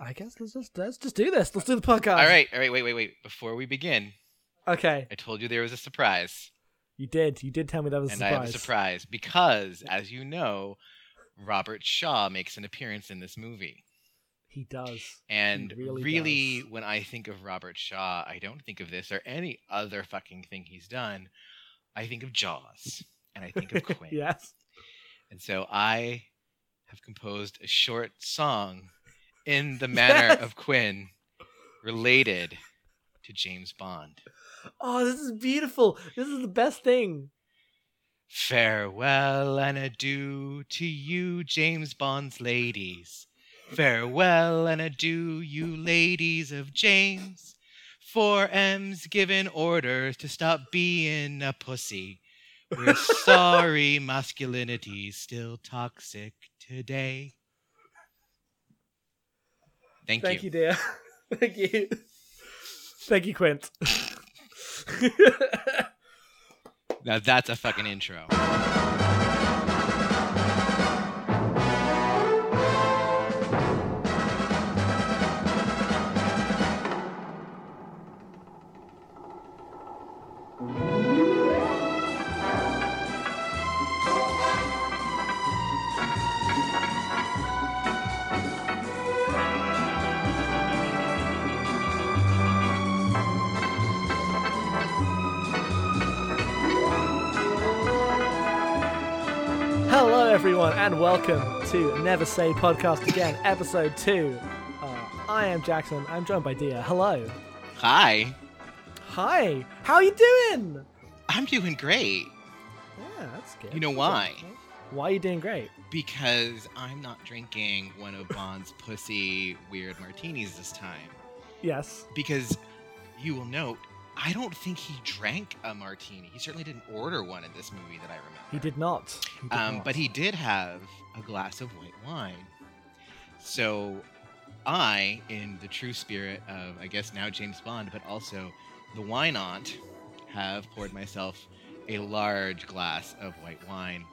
I guess let's just let's just do this. Let's do the podcast. All right, all right, wait, wait, wait. Before we begin, Okay. I told you there was a surprise, You did. You did tell me that was a and surprise. I have a surprise because, as you know, Robert Shaw makes an appearance in this movie. He does. And really really, does. when I think of Robert Shaw, I don't think of this or any other fucking thing he's done. I think of Jaws, and I think of Quint. yes. And so I have composed a short song in the manner Yes. of Quint related to James Bond. Oh, this is beautiful. This is the best thing. Farewell and adieu to you, James Bond's ladies. Farewell and adieu, you ladies of James. For M's given orders to stop being a pussy. We're sorry masculinity's still toxic today. Thank, Thank you. you, dear. Thank you. Thank you, Quint. Now that's a fucking intro. Everyone, and welcome to Never Say Podcast Again, episode two. Uh, I am Jackson. I'm joined by Dia. Hello. Hi, Hi. How are you doing? I'm doing great Yeah, that's good. You know why? Why are you doing great? because I'm not drinking one of Bond's pussy weird martinis this time. Yes. Because you will note, I don't think he drank a martini. He certainly didn't order one in this movie that I remember. He did not. He did Um, not. but he did have a glass of white wine. So I, in the true spirit of, I guess now James Bond, but also the wine aunt, have poured myself a large glass of white wine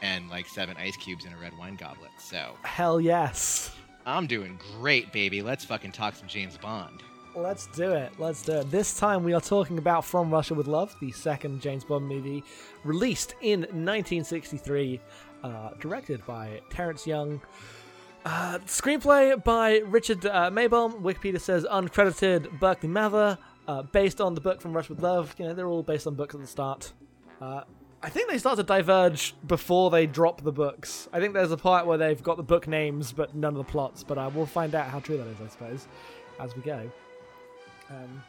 and like seven ice cubes in a red wine goblet. So Hell yes. I'm doing great, baby. Let's fucking talk some James Bond. Let's do it. Let's do it. This time we are talking about From Russia with Love, the second James Bond movie released in 1963, uh, directed by Terrence Young. Uh, screenplay by Richard uh, Maibaum. Wikipedia says uncredited Berkeley Mather. Uh, based on the book From Russia with Love. You know, they're all based on books at the start. Uh, I think they start to diverge before they drop the books. I think there's a part where they've got the book names but none of the plots. But we'll find out how true that is, I suppose, as we go. Um,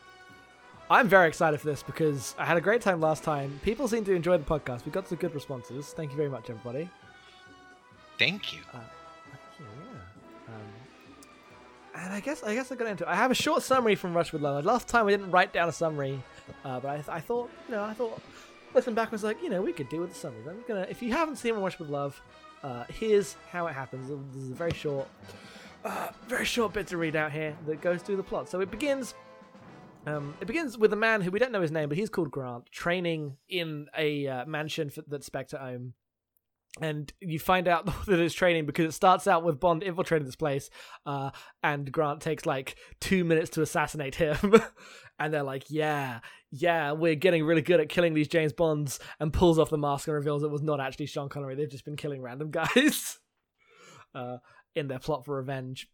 I'm very excited for this because I had a great time last time. People seem to enjoy the podcast. We got some good responses. Thank you very much, everybody. Thank you. Yeah. Um, and I guess I guess I got into. it. I have a short summary from Russia with Love. Last time I didn't write down a summary, uh, but I, I thought you know I thought listen back I was like you know we could do with the summary. I'm gonna if you haven't seen Russia with Love, uh, here's how it happens. This is a very short, uh, very short bit to read out here that goes through the plot. So it begins. Um, it begins with a man who we don't know his name, but he's called Grant, training in a uh, mansion for, that Spectre own and you find out that it's training because it starts out with Bond infiltrating this place, uh, and Grant takes like two minutes to assassinate him, and they're like, "Yeah, yeah, we're getting really good at killing these James Bonds," and pulls off the mask and reveals it was not actually Sean Connery. They've just been killing random guys uh, in their plot for revenge.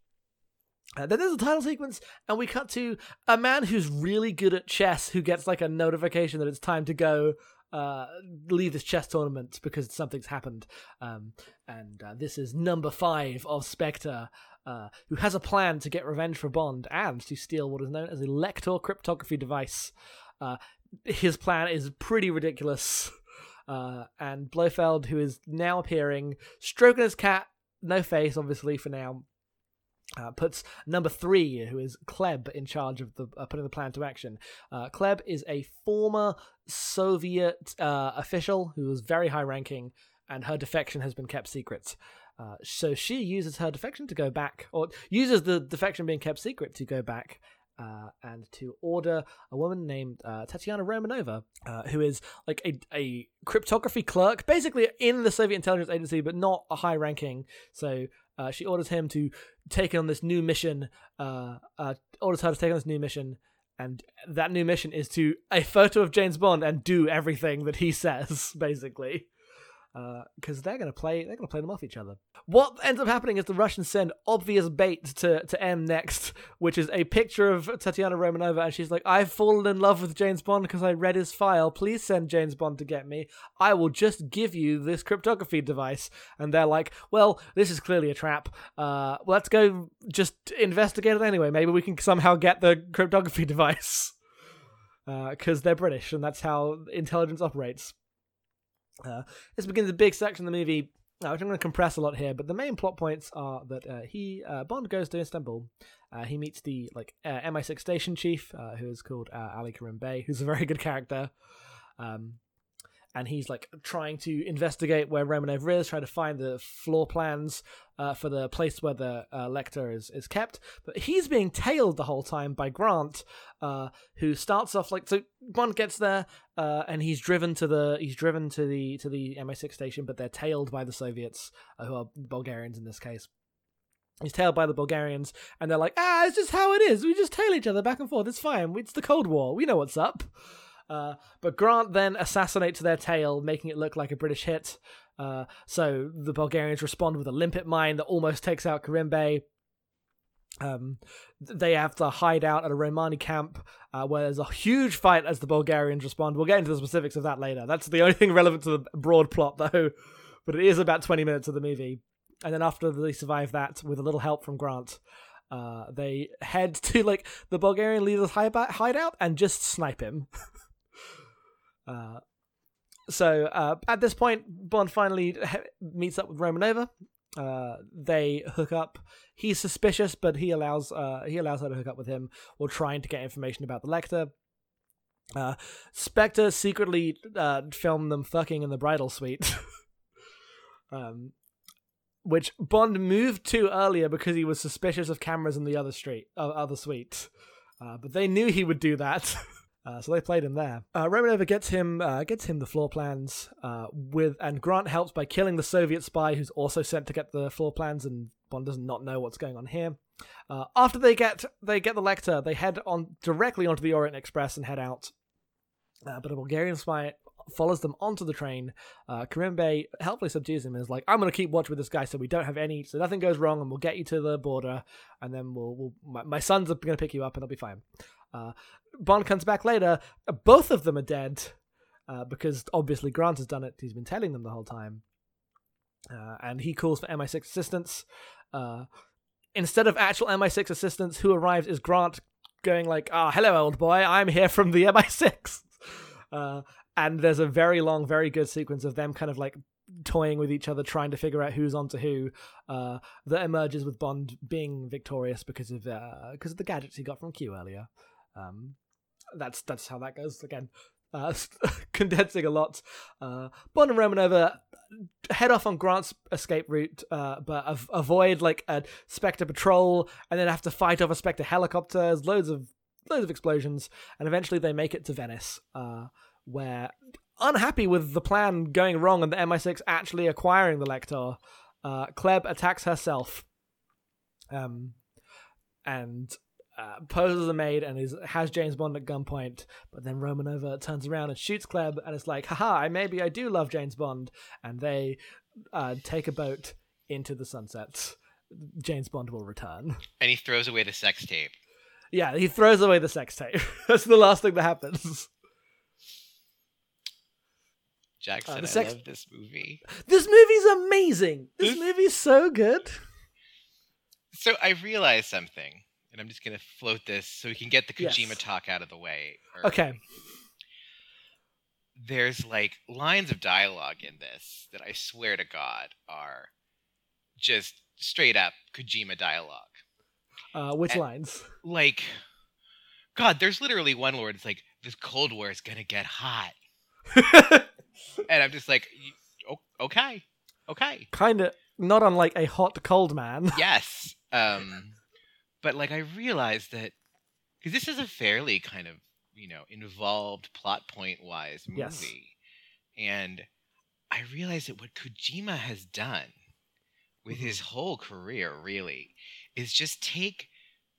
Uh, then there's a title sequence, and we cut to a man who's really good at chess who gets like a notification that it's time to go uh, leave this chess tournament because something's happened. Um, and uh, this is number five of Spectre, uh, who has a plan to get revenge for Bond and to steal what is known as a Lektor cryptography device. Uh, his plan is pretty ridiculous. Uh, and Blofeld, who is now appearing, stroking his cat, no face, obviously, for now, uh, puts number three, who is Klebb, in charge of the uh, putting the plan to action. Uh, Klebb is a former Soviet uh, official who was very high ranking, and her defection has been kept secret. Uh, so she uses her defection to go back, or uses the defection being kept secret to go back uh, and to order a woman named uh, Tatiana Romanova, uh, who is like a, a cryptography clerk, basically in the Soviet intelligence agency, but not a high ranking. So uh, she orders him to take on this new mission. Uh, uh, orders her to take on this new mission, and that new mission is to a photo of James Bond and do everything that he says, basically because uh, they're gonna play they're gonna play them off each other. What ends up happening is the Russians send obvious bait to to M next, which is a picture of Tatiana Romanova, and she's like, "I've fallen in love with James Bond because I read his file. Please send James Bond to get me. I will just give you this cryptography device." And they're like, "Well, this is clearly a trap. Uh, let's go just investigate it anyway. Maybe we can somehow get the cryptography device." Because uh, they're British, and that's how intelligence operates. Uh, this begins a big section of the movie, uh, which I'm going to compress a lot here. But the main plot points are that uh, he uh, Bond goes to Istanbul. Uh, he meets the like uh, MI6 station chief, who is called Ali Kerim Bey, who's a very good character. Um, and he's like trying to investigate where Romanov is, trying to find the floor plans uh, for the place where the uh, Lektor is is kept. But he's being tailed the whole time by Grant, uh, who starts off like so. Bond gets there, uh, and he's driven to the he's driven to the to the MI6 station, but they're tailed by the Soviets, uh, who are Bulgarians in this case. He's tailed by the Bulgarians, and they're like, "Ah, it's just how it is. We just tail each other back and forth. It's fine. It's the Cold War. We know what's up." Uh, but Grant then assassinates their tail, making it look like a British hit. Uh, so the Bulgarians respond with a limpet mine that almost takes out Kerim Bey. Um, they have to hide out at a Romani camp uh, where there's a huge fight as the Bulgarians respond. We'll get into the specifics of that later. That's the only thing relevant to the broad plot, though. But it is about 20 minutes of the movie. And then after they survive that, with a little help from Grant, uh, they head to like the Bulgarian leader's hideout and just snipe him. Uh, so uh, at this point, Bond finally meets up with Romanova. Uh, they hook up. He's suspicious, but he allows uh, he allows her to hook up with him while trying to get information about the Lektor. Uh, Spectre secretly uh, filmed them fucking in the bridal suite, um, which Bond moved to earlier because he was suspicious of cameras in the other street, uh, other suite. Uh, but they knew he would do that. Uh, so they played him there. Uh, Romanova gets him uh, gets him the floor plans uh, with, and Grant helps by killing the Soviet spy who's also sent to get the floor plans, and Bond does not know what's going on here. Uh, after they get they get the Lektor, they head on directly onto the Orient Express and head out. Uh, but a Bulgarian spy follows them onto the train. Uh, Kerim Bey helpfully subdues him and is like, "I'm going to keep watch with this guy, so we don't have any, so nothing goes wrong, and we'll get you to the border, and then we'll, we'll my, my sons are going to pick you up, and they'll be fine." Uh, Bond comes back later. Uh, both of them are dead uh, because obviously Grant has done it. He's been telling them the whole time. Uh, and he calls for MI6 assistance. Uh, instead of actual MI6 assistance, who arrives is Grant going like, "Ah, oh, hello, old boy. I'm here from the MI6." Uh, and there's a very long, very good sequence of them kind of like toying with each other, trying to figure out who's onto who. Uh, that emerges with Bond being victorious because of because of the gadgets he got from Q earlier. Um, that's that's how that goes again. Uh, condensing a lot. Uh, Bond and Romanova head off on Grant's escape route, uh, but av- avoid like a Spectre patrol, and then have to fight over Spectre helicopters. Loads of loads of explosions, and eventually they make it to Venice, uh, where unhappy with the plan going wrong and the MI6 actually acquiring the Lektor, uh, Klebb attacks herself. Um, and uh, poses a maid and is has James Bond at gunpoint, but then Romanova turns around and shoots Klebb, and it's like, haha, maybe I do love James Bond, and they uh, take a boat into the sunset. James Bond will return, and he throws away the sex tape. Yeah, he throws away the sex tape. That's the last thing that happens. Jackson, uh, sex... I love this movie. This movie's amazing. This, this movie's so good. So I realized something and I'm just gonna float this so we can get the Kojima yes. talk out of the way. Okay. There's like lines of dialogue in this that I swear to God are just straight up Kojima dialogue. Uh, which and, lines? Like, God, there's literally one word. It's like this Cold War is gonna get hot, and I'm just like, okay, okay. Kind of not unlike a hot cold man. Yes. Um, but like I realized that because this is a fairly kind of you know involved plot point wise movie, yes. and I realized that what Kojima has done with Mhm. his whole career really is just take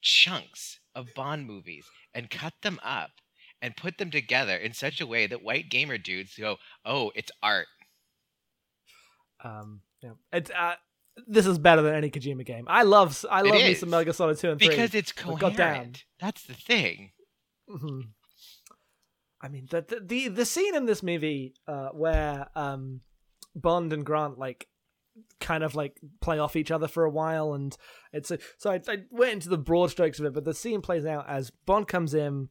chunks of Bond movies and cut them up and put them together in such a way that white gamer dudes go, "Oh, it's art." Um, yeah, it's uh, this is better than any Kojima game. I love I love me some Metal Gear Solid two and Because it's coherent. That's the thing. hmm I mean, the, the the the scene in this movie uh, where um, Bond and Grant like kind of like play off each other for a while, and it's a, so I, I went into the broad strokes of it, but the scene plays out as Bond comes in.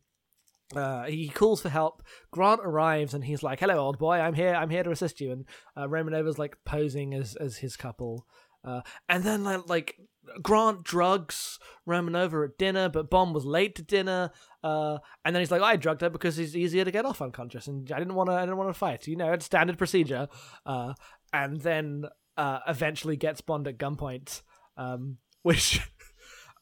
Uh, he calls for help. Grant arrives and he's like, "Hello, old boy. I'm here. I'm here to assist you." And uh, Romanova's like posing as as his couple. Uh, and then like, like Grant drugs Romanova at dinner, but Bond was late to dinner. Uh, and then he's like, I drugged her because it's easier to get off unconscious, and I didn't want to. I didn't want to fight. You know, it's standard procedure. Uh, and then uh, eventually gets Bond at gunpoint, um, which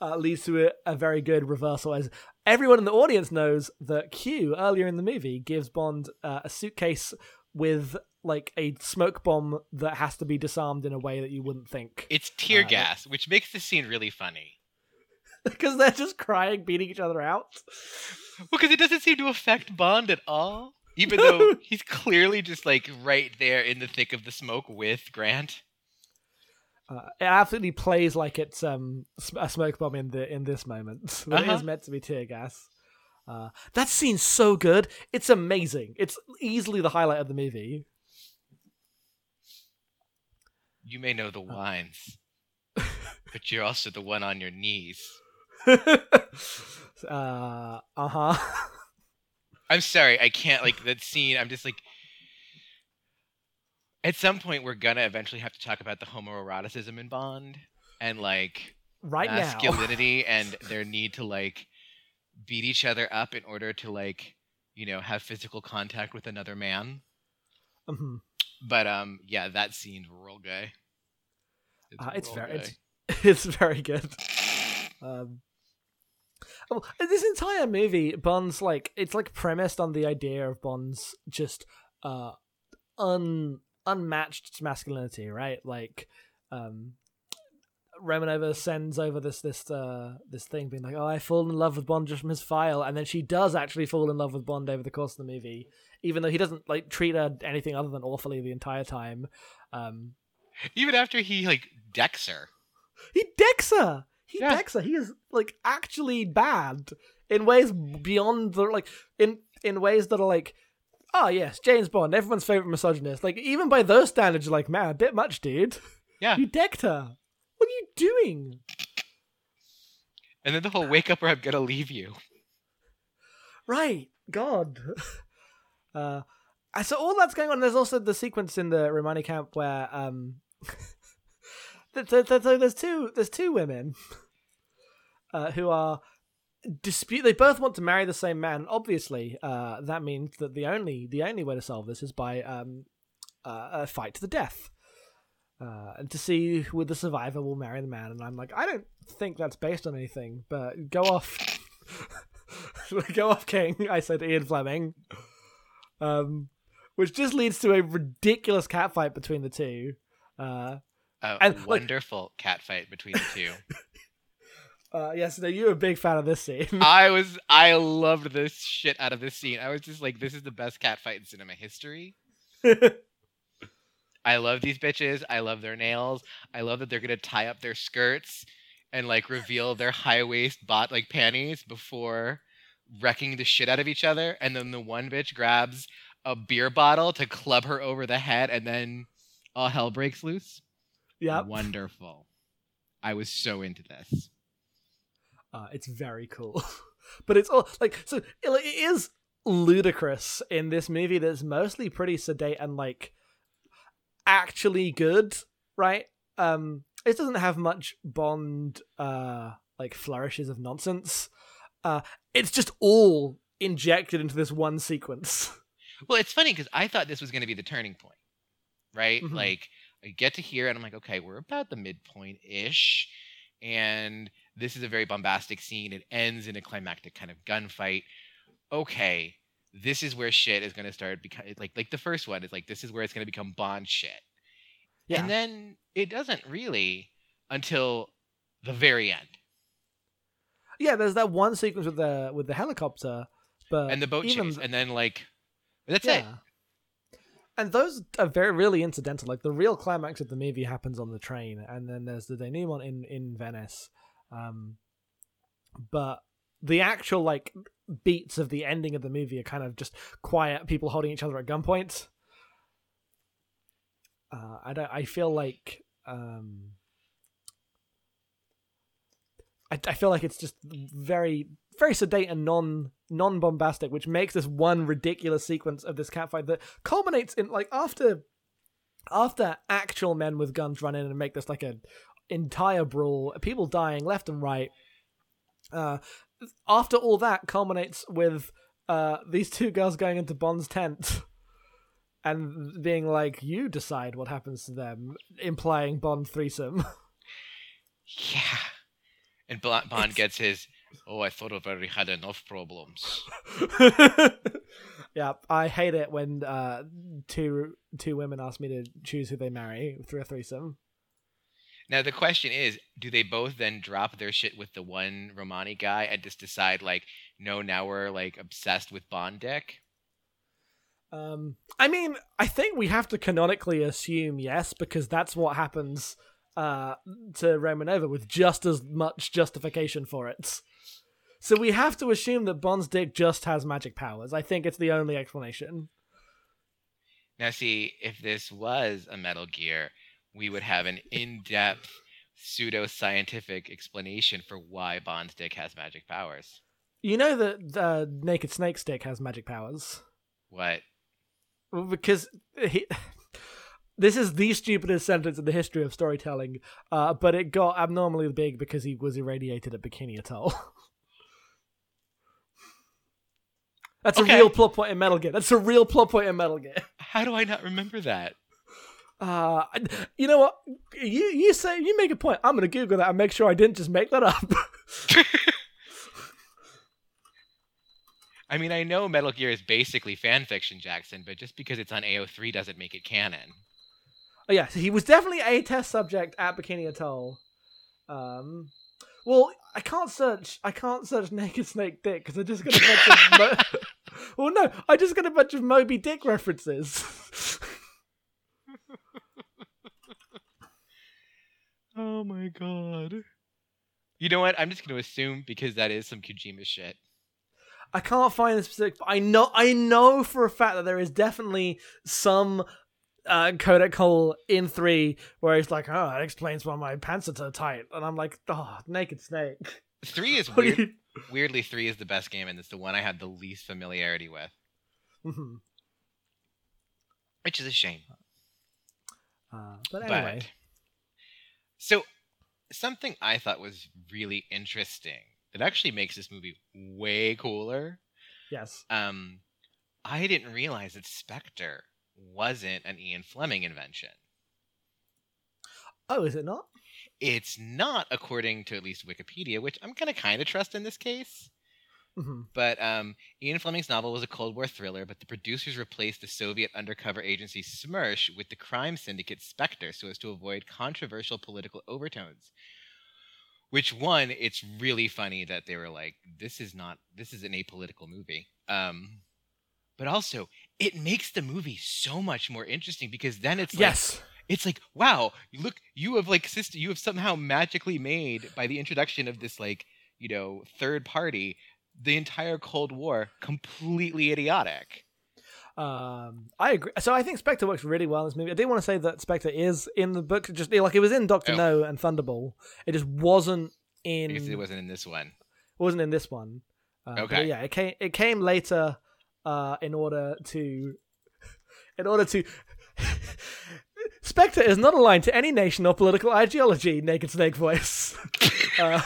uh, leads to a, a very good reversal. As everyone in the audience knows that Q earlier in the movie gives Bond uh, a suitcase with like a smoke bomb that has to be disarmed in a way that you wouldn't think, It's tear Uh, gas, which makes the scene really funny. because they're just crying, beating each other out. Well, because it doesn't seem to affect Bond at all. Even though he's clearly just like right there in the thick of the smoke with Grant. Uh, it absolutely plays like it's um a smoke bomb in the in this moment. but Uh-huh. is meant to be tear gas. Uh, that scene's so good. It's amazing. It's easily the highlight of the movie. You may know the lines, but you're also the one on your knees. uh huh. I'm sorry, I can't like that scene. I'm just like. At some point, we're gonna eventually have to talk about the homoeroticism in Bond and like right now. masculinity and their need to like beat each other up in order to like you know have physical contact with another man. Mhm. But um, yeah, that scene's real gay. Uh, it's very gay. it's, it's very good. Um, oh, this entire movie, Bond's like it's like premised on the idea of Bond's just uh un unmatched masculinity, right? Like, um, Romanova sends over this this uh this thing, being like, "Oh, I fall in love with Bond just from his file," and then she does actually fall in love with Bond over the course of the movie, even though he doesn't like treat her anything other than awfully the entire time. Um, Even after he like decks her. He decks her. He Yeah. decks her. He is like actually bad in ways beyond the like in in ways that are like, oh yes, James Bond, everyone's favorite misogynist. Like even by those standards, you're like, man, a bit much, dude. Yeah. You decked her. What are you doing? And then the whole wake up or I'm gonna leave you. Right. God. Uh, so all that's going on. There's also the sequence in the Romani camp where um, th- th- th- th- there's two there's two women uh, who are dispute. They both want to marry the same man. Obviously, uh, that means that the only the only way to solve this is by um, uh, a fight to the death. Uh, and to see who the survivor will marry the man, and I'm like, I don't think that's based on anything, but go off, go off, King. I said Ian Fleming, um, which just leads to a ridiculous catfight between the two. Uh, A And, wonderful cat fight between the two. uh, yes, no, you're a big fan of this scene. I was I loved this shit out of this scene. I was just like, this is the best cat fight in cinema history. I love these bitches. I love their nails. I love that they're gonna tie up their skirts and like reveal their high waist bot like panties before wrecking the shit out of each other. And then the one bitch grabs a beer bottle to club her over the head, and then all hell breaks loose. Yeah, Wonderful. I was so into this. Uh, it's very cool, but it's all like so. It, it is ludicrous in this movie. That's mostly pretty sedate and like actually good, right? Um, it doesn't have much Bond uh like flourishes of nonsense. Uh, it's just all injected into this one sequence. Well, it's funny because I thought this was going to be the turning point, right? Mhm. Like, I get to here and I'm like, okay, we're about the midpoint ish. And this is a very bombastic scene. It ends in a climactic kind of gunfight. Okay, this is where shit is going to start becoming like like the first one is like this is where it's going to become Bond shit. Yeah. And then it doesn't really until the very end. Yeah, there's that one sequence with the with the helicopter, but and the boat even chase, and then like that's it. And those are very really incidental. Like the real climax of the movie happens on the train, and then there's the denouement in in Venice. Um, but the actual like beats of the ending of the movie are kind of just quiet people holding each other at gunpoint. Uh, I don't. I feel like um, I, I feel like it's just very very sedate and non non bombastic, which makes this one ridiculous sequence of this catfight that culminates in like after after actual men with guns run in and make this like an entire brawl, people dying left and right. Uh, after all that culminates with uh, these two girls going into Bond's tent and being like, "You decide what happens to them," implying Bond threesome. Yeah. And Bond gets his. Oh, I thought I've already had enough problems. yeah, I hate it when uh, two two women ask me to choose who they marry through a threesome. Now the question is, do they both then drop their shit with the one Romani guy and just decide like, no, now we're like obsessed with Bond Dick? Um, I mean, I think we have to canonically assume yes, because that's what happens uh, to Romanova with just as much justification for it. So we have to assume that Bond's dick just has magic powers. I think it's the only explanation. Now, see, if this was a Metal Gear, we would have an in-depth pseudo-scientific explanation for why Bond's dick has magic powers. You know that the Naked Snake's dick has magic powers. What? Well, because he, this is the stupidest sentence in the history of storytelling, uh, but it got abnormally big because he was irradiated at Bikini Atoll. That's Okay. a real plot point in Metal Gear. That's a real plot point in Metal Gear. How do I not remember that? Uh, you know what? You you say you make a point. I'm gonna Google that and make sure I didn't just make that up. I mean, I know Metal Gear is basically fan fiction, Jackson, but just because it's on AO3 doesn't make it canon. Oh yeah, so he was definitely a test subject at Bikini Atoll. Um, well, I can't search. I can't search naked snake dick because I just got a bunch of. Mo- well, no, I just got a bunch of Moby Dick references. Oh my god. You know what? I'm just going to assume because that is some Kojima shit. I can't find the specific. But I know. I know for a fact that there is definitely some. Uh, codec hole in three where he's like, oh, that explains why my pants are so tight, and I'm like, oh, naked snake. 3 is weird. Weirdly, 3 is the best game, and it's the one I had the least familiarity with, Mhm. which is a shame. Uh, but anyway, But so something I thought was really interesting that actually makes this movie way cooler. yes. Um, I didn't realize that Spectre wasn't an Ian Fleming invention. Oh, is it not? It's not, according to at least Wikipedia, which I'm gonna kind of trust in this case. hmm But um, Ian Fleming's novel was a Cold War thriller, but the producers replaced the Soviet undercover agency SMERSH with the crime syndicate Spectre so as to avoid controversial political overtones. Which one, it's really funny that they were like, "This is not, this is an apolitical movie." Um, but also, it makes the movie so much more interesting because then it's like, Yes. it's like wow look you have like sister you have somehow magically made by the introduction of this like you know third party the entire cold war completely idiotic Um, I agree. So I think Spectre works really well in this movie. I do want to say that Spectre is in the book, just like it was in Doctor Oh. No and Thunderball. It just wasn't in. it wasn't in this one It wasn't in this one. Uh, Okay. yeah, it came. It came later, uh, in order to, in order to. Spectre is not aligned to any nation or political ideology. Naked Snake voice. uh,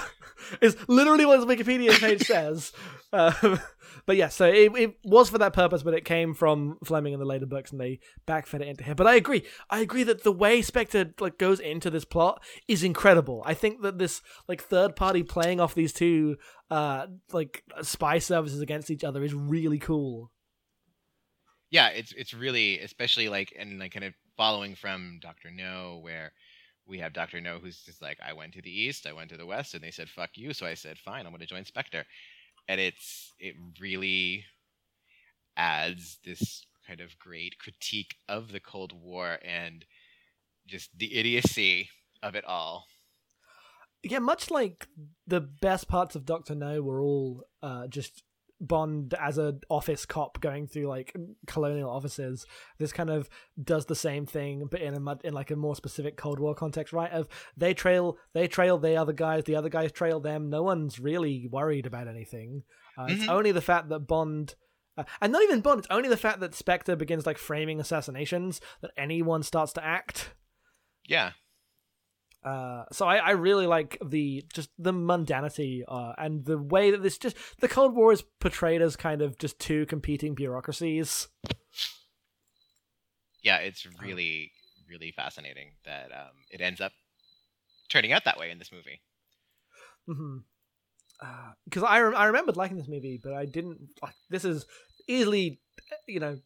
is literally what his Wikipedia page says. Um, but yeah, so it, it was for that purpose, but it came from Fleming in the later books, and they backfed it into here. But I agree. I agree that the way Spectre like goes into this plot is incredible. I think that this like third party playing off these two uh like spy services against each other is really cool. yeah it's it's really especially like and like kind of following from dr no where we have Doctor No, who's just like, I went to the east, I went to the west, and they said fuck you, so I said fine, I'm going to join Spectre, and it's it really adds this kind of great critique of the Cold War and just the idiocy of it all. Yeah, much like the best parts of Doctor No were all uh, just Bond as an office cop going through like colonial offices. This kind of does the same thing, but in a mud- in like a more specific Cold War context, right? Of they trail they trail the other guys, the other guys trail them. No one's really worried about anything. Uh, It's Mhm. only the fact that Bond. Uh, and not even Bond. It's only the fact that Spectre begins like framing assassinations that anyone starts to act. Yeah, Uh, so I, I really like the just the mundanity uh, and the way that this just the Cold War is portrayed as kind of just two competing bureaucracies. yeah, it's really really fascinating that um, it ends up turning out that way in this movie. Mm-hmm. Because I rem- I remembered liking this movie, but I didn't like. This is easily, you know,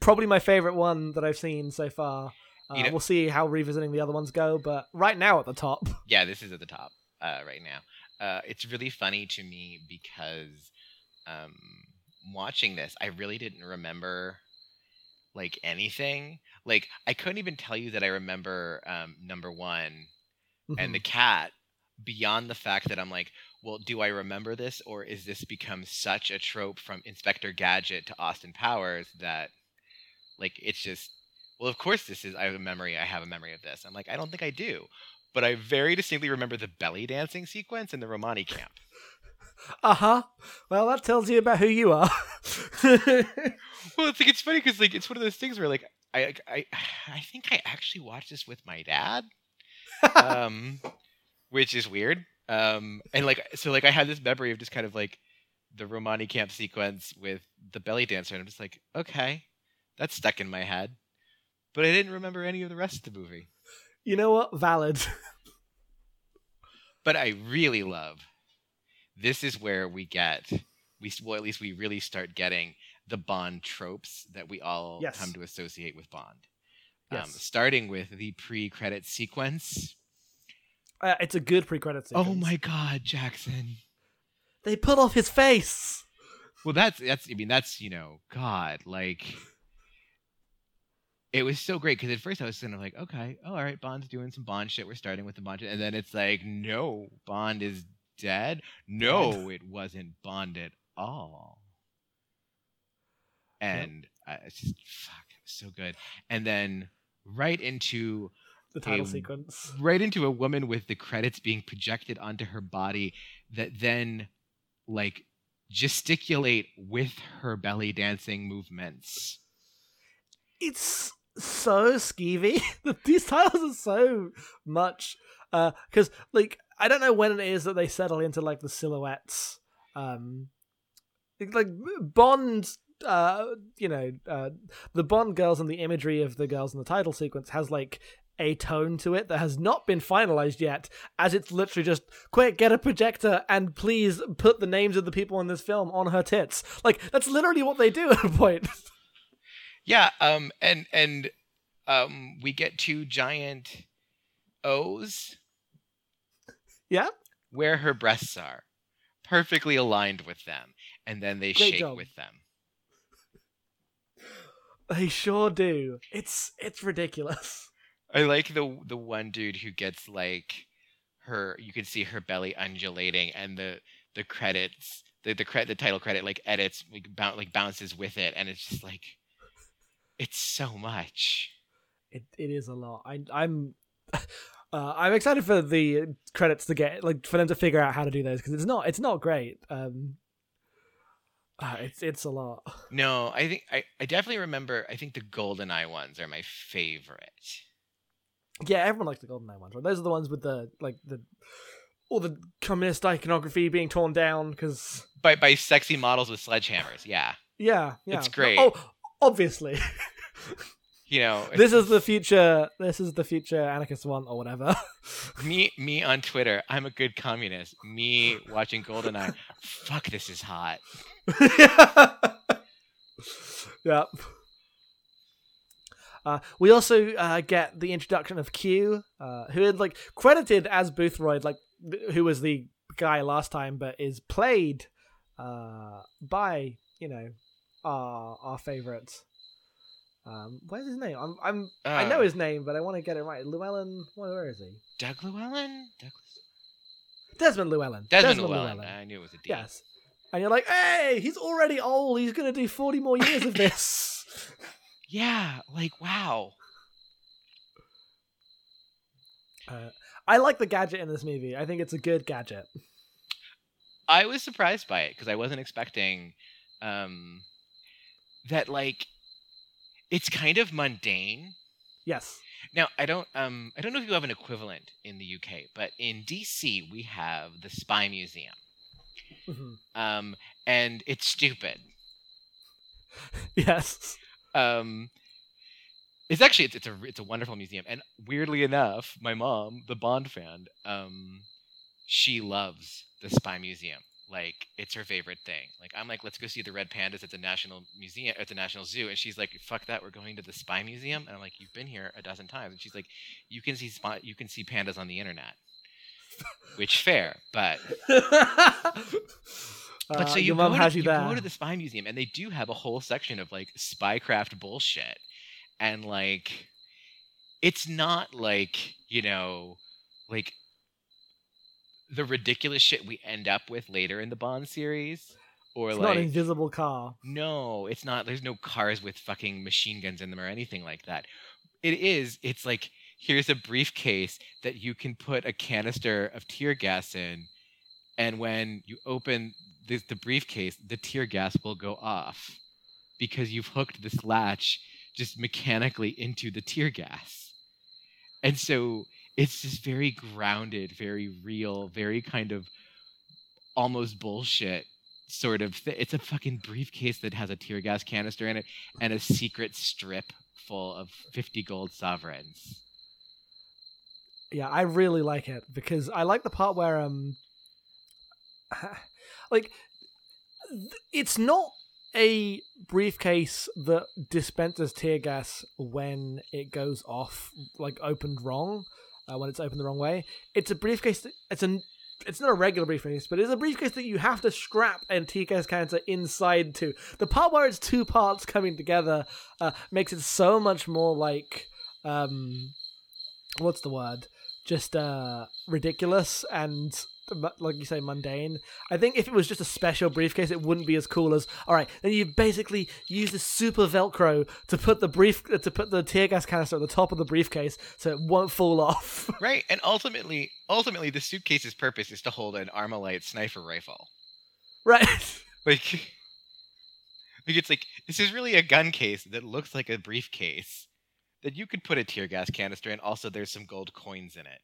probably my favorite one that I've seen so far. Uh, You know- we'll see how revisiting the other ones go, but right now at the top. Yeah, this is at the top uh, right now. Uh, it's really funny to me because um, watching this, I really didn't remember like anything. Like I couldn't even tell you that I remember um, number one and the cat beyond the fact that I'm like, well, do I remember this or is this become such a trope from Inspector Gadget to Austin Powers that like it's just well, of course this is I have a memory, I have a memory of this. I'm like, I don't think I do. But I very distinctly remember the belly dancing sequence in the Romani camp. uh huh. Well, that tells you about who you are. Well, it's like it's funny because like it's one of those things where like I I I think I actually watched this with my dad, um, which is weird. Um, and like so like I had this memory of just kind of like the Romani camp sequence with the belly dancer, and I'm just like, okay, that's stuck in my head, but I didn't remember any of the rest of the movie. you know what? Valid. But I really love. This is where we get we well at least we really start getting the Bond tropes that we all Yes. come to associate with Bond. Um, Yes. starting with the pre-credit sequence. Uh, it's a good pre-credit sequence. Oh my God, Jackson! They put off his face. Well, that's that's I mean that's you know God like. It was so great because at first I was kind of like, okay, oh, all right, Bond's doing some Bond shit. We're starting with the Bond shit, and then it's like, no, Bond is dead. No, it wasn't Bond at all. And uh, it's just fuck, it was so good. And then right into The title a- sequence. right into a woman with the credits being projected onto her body that then like gesticulate with her belly dancing movements. It's so skeevy. These titles are so much because like I don't know when it is that they settle into like the silhouettes. Um, like Bond, uh, you know, uh, the Bond girls and the imagery of the girls in the title sequence has like a tone to it that has not been finalized yet as it's literally just quick get a projector and please put the names of the people in this film on her tits like that's literally what they do at a point Yeah, um and and um we get two giant O's yeah where her breasts are, perfectly aligned with them, and then they Great shake job. with them. They sure do. It's it's ridiculous. I like the the one dude who gets like her you can see her belly undulating and the the credits the the credit the title credit like edits like, boun- like bounces with it and it's just like it's so much. It it is a lot. I I'm uh, I'm excited for the credits to get like for them to figure out how to do those because it's not it's not great. Um, uh, it's it's a lot. No, I think I, I definitely remember I think the golden eye ones are my favorite. Yeah, everyone likes the golden eye ones. Right? Those are the ones with the like the all the communist iconography being torn down because By by sexy models with sledgehammers, yeah. yeah yeah It's great. Oh, obviously. You know, this is the future. This is the future anarchist one or whatever. me me on Twitter. I'm a good communist. Me watching Goldeneye. Fuck, this is hot. yep. Uh, we also uh, get the introduction of Q, uh, who had like credited as Boothroyd, like th- who was the guy last time, but is played uh, by you know our our favorite. Um, where's his name? I'm, I'm I know Uh. his name, but I want to get it right. Llewellyn, where, is he? Doug Llewellyn? Douglas? Desmond Llewellyn. Desmond, Llewellyn. I knew it was a D. Yes. And you're like, hey, he's already old. He's gonna do 40 more years of this. Yeah, like wow. Uh, I like the gadget in this movie. I think it's a good gadget. I was surprised by it because I wasn't expecting um that like it's kind of mundane. Yes. Now, I don't um I don't know if you have an equivalent in the UK, but in DC we have the Spy Museum. Mhm. Um and it's stupid. Yes. um it's actually it's, it's a it's a wonderful museum and weirdly enough my mom the bond fan um she loves the spy museum like it's her favorite thing. Like i'm like let's go see the red pandas at the national museum at the national zoo. And she's like fuck that we're going to the spy museum? And i'm like you've been here a dozen times. And she's like you can see spy you can see pandas on the internet. Which fair but But Uh, so you go, to, you you go to the spy museum, and they do have a whole section of like spycraft bullshit, and like, it's not like you know, like the ridiculous shit we end up with later in the Bond series, or it's like not an invisible car. no, it's not. There's no cars with fucking machine guns in them or anything like that. It is. It's like here's a briefcase that you can put a canister of tear gas in, and when you open the, the briefcase, the tear gas will go off because you've hooked this latch just mechanically into the tear gas. And so it's just very grounded, very real, very kind of almost bullshit sort of. It's a fucking briefcase that has a tear gas canister in it and a secret strip full of 50 gold sovereigns. Yeah, I really like it because I like the part where um like it's not a briefcase that dispenses tear gas when it goes off like opened wrong uh, when it's opened the wrong way. It's a briefcase that, it's an it's not a regular briefcase but it's a briefcase that you have to strap a tear gas canister inside to. The part where it's two parts coming together uh, makes it so much more like um what's the word? Just uh ridiculous and like you say mundane i think if it was just a special briefcase it wouldn't be as cool as all right then you basically use this super velcro to put the brief to put the tear gas canister at the top of the briefcase so it won't fall off Right, and ultimately, ultimately, the suitcase's purpose is to hold an Armalite sniper rifle. right Like, like it's like this is really a gun case that looks like a briefcase that you could put a tear gas canister in. Also, there's some gold coins in it.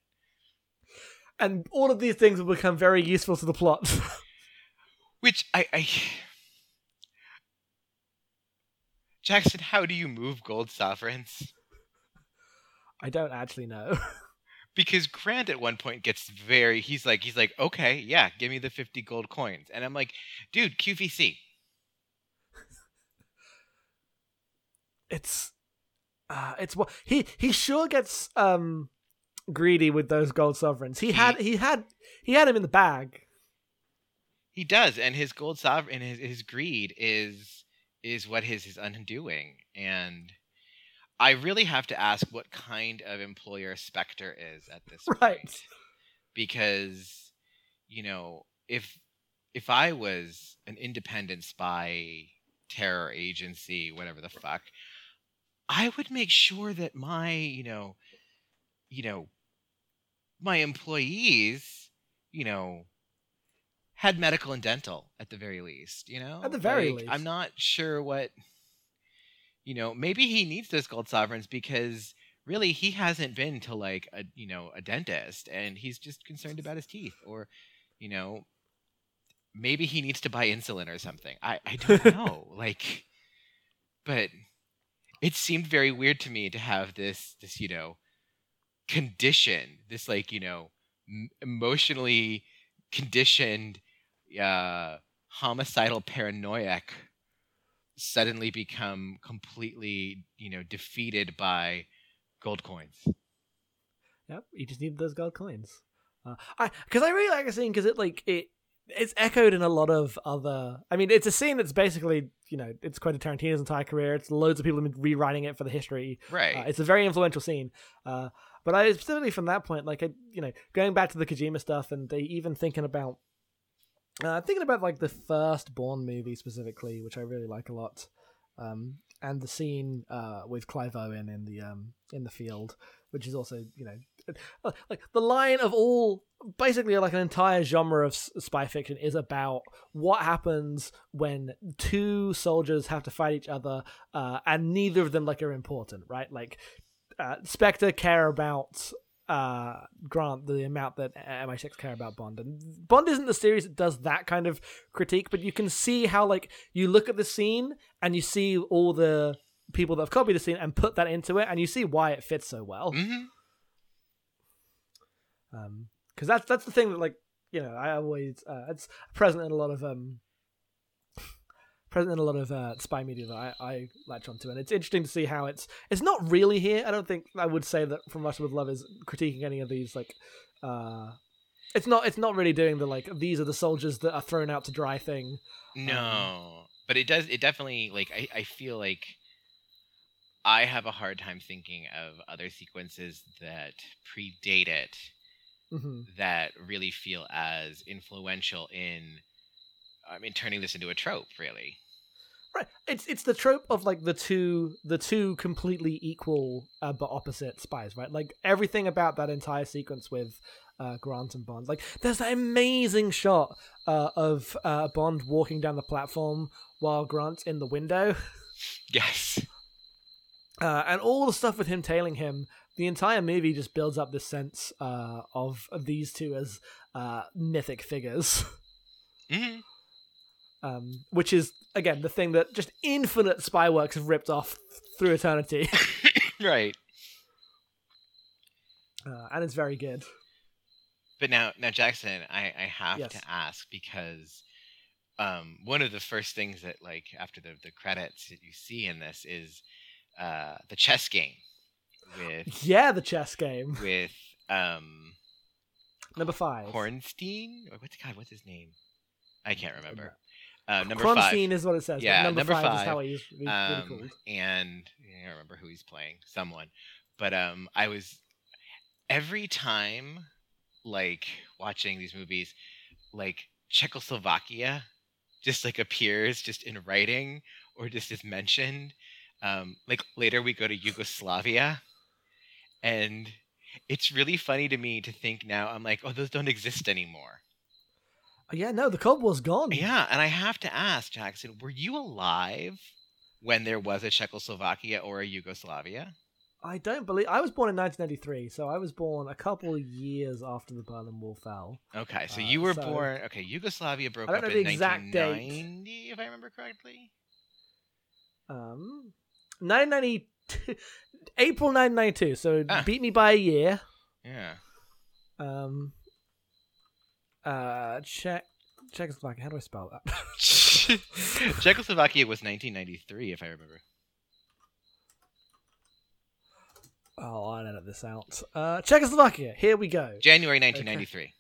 And all of these things will become very useful to the plot Which I, I Jackson, how do you move gold sovereigns? i don't actually know Because Grant at one point gets very he's like he's like, okay, yeah, give me the fifty gold coins. And I'm like, dude, QVC. it's uh it's what he he sure gets um greedy with those gold sovereigns he had he had he had him in the bag He does, and his gold sovereign his his greed is is what his his undoing. And I really have to ask what kind of employer Spectre is at this point. Right. point. Because, you know, if if I was an independent spy terror agency, whatever the fuck, I would make sure that my, you know, you know, my employees, you know, had medical and dental at the very least, you know? At the very Like, least. I'm not sure what you know, maybe he needs those gold sovereigns because really he hasn't been to like a you know, a dentist and he's just concerned about his teeth or you know, maybe he needs to buy insulin or something. I I don't know. like but it seemed very weird to me to have this this you know condition this like you know m- emotionally conditioned uh homicidal paranoiac suddenly become completely, you know, defeated by gold coins. Yep, you just need those gold coins. Uh, I because I really like the scene because it like it it's echoed in a lot of other. I mean, it's a scene that's basically you know it's quite Quentin Tarantino's entire career. It's loads of people have been rewriting it for the history. Right. Uh, it's a very influential scene. Uh, but I specifically from that point, like I, you know, going back to the Kojima stuff, and they even thinking about, uh, thinking about like the first Bourne movie specifically, which I really like a lot, um, and the scene uh, with Clive Owen in the um, in the field, which is also you know, uh, like the line of all basically like an entire genre of spy fiction is about what happens when two soldiers have to fight each other, uh, and neither of them like are important, right? Like uh, Spectre care about uh, Grant the amount that MI6 care about Bond, and Bond isn't the series that does that kind of critique, but you can see how like you look at the scene and you see all the people that have copied the scene and put that into it, and you see why it fits so well. hmm Um, because that's that's the thing that like you know I always uh, it's present in a lot of um present in a lot of uh, spy media that I, I latch onto, and it's interesting to see how it's it's not really here. I don't think I would say that From Russia with Love is critiquing any of these like uh it's not it's not really doing the like these are the soldiers that are thrown out to dry thing. No, but it does. It definitely like I. I feel like I have a hard time thinking of other sequences that predate it hmm that really feel as influential in. I mean, turning this into a trope, really. Right. It's it's the trope of like the two the two completely equal uh, but opposite spies, right? Like everything about that entire sequence with uh, Grant and Bond. Like there's that amazing shot uh, of uh, Bond walking down the platform while Grant's in the window, Yes. uh, and all the stuff with him tailing him. The entire movie just builds up this sense uh, of these two as uh, mythic figures. hmm Um, which is again the thing that just infinite spy works have ripped off through eternity. right. uh, and it's very good. But now, now Jackson, I, I have Yes. to ask because um, one of the first things that, like, after the, the credits that you see in this is uh, the chess game with Yeah, the chess game with um, number five. Hornstein. Or what's God? What's his name? I can't remember. Uh, number Kronstein five. is what it says. Yeah, number, number five, is how he's really Um, called. and I don't remember who he's playing. Someone, but um, I was every time like watching these movies, like Czechoslovakia just like appears just in writing or just is mentioned. Um, like later we go to Yugoslavia, and it's really funny to me to think now. I'm like, oh, those don't exist anymore. Yeah, no, the Cold War's gone. Yeah, and I have to ask Jackson, were you alive when there was a Czechoslovakia or a Yugoslavia? I don't believe I was born in 1993, so I was born a couple of years after the Berlin Wall fell. Okay, so Uh, you were so- born. Okay, Yugoslavia broke I don't up know in the exact date. if I remember correctly. Um, 1992, April 1992. So Ah. beat me by a year. Yeah. Um, uh, Czech, Czechoslovakia. How do I spell that? Czechoslovakia was 1993, if I remember. oh, I'll edit this out. Uh, Czechoslovakia. Here we go. January 1993.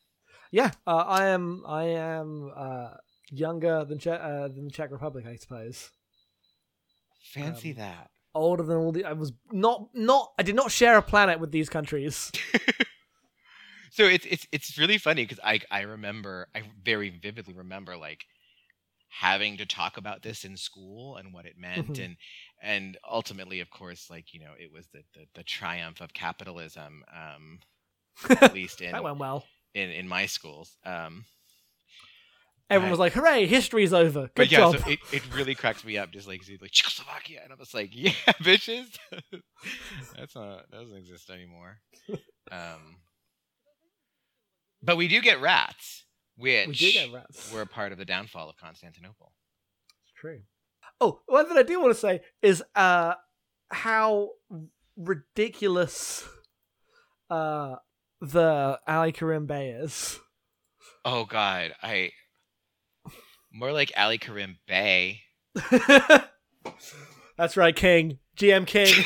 Yeah, uh, I am. I am uh, younger than che- uh, than the Czech Republic, I suppose. Fancy Um, that. Older than all the. I was not. Not. I did not share a planet with these countries. so it's it's it's really funny because I I remember I very vividly remember like having to talk about this in school and what it meant Mhm. and and ultimately of course like you know it was the the, the triumph of capitalism um at least in that went well. in in my schools um Everyone was like, "Hooray! History's over. Good but yeah job." so it, it really cracks me up just like like Czechoslovakia and I'm just like yeah bitches that's not that doesn't exist anymore um but we do get rats which we do get rats. were a part of the downfall of Constantinople. It's true. Oh, one thing I do want to say is uh how ridiculous uh the Ali Kerim Bey is. Oh God, I more like Ali Kerim Bey. That's right, King. GM King.